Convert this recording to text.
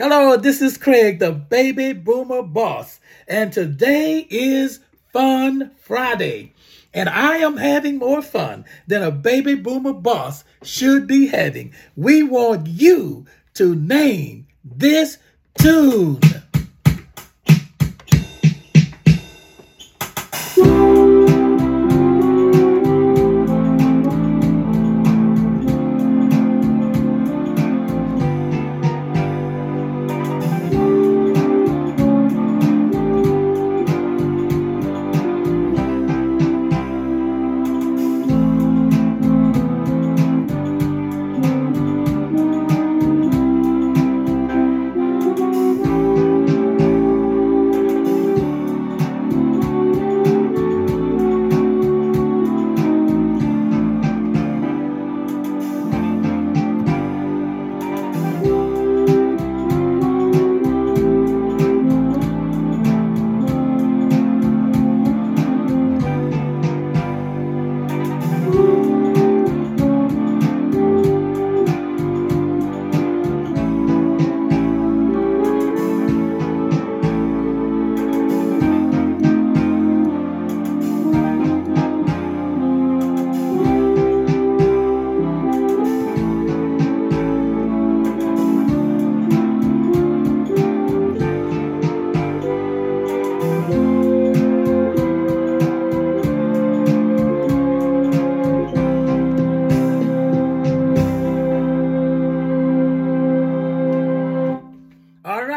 Hello, this is Craig, the baby boomer boss, and today is Fun Friday. And I am having more fun than a baby boomer boss should be having. We want you to name this tune.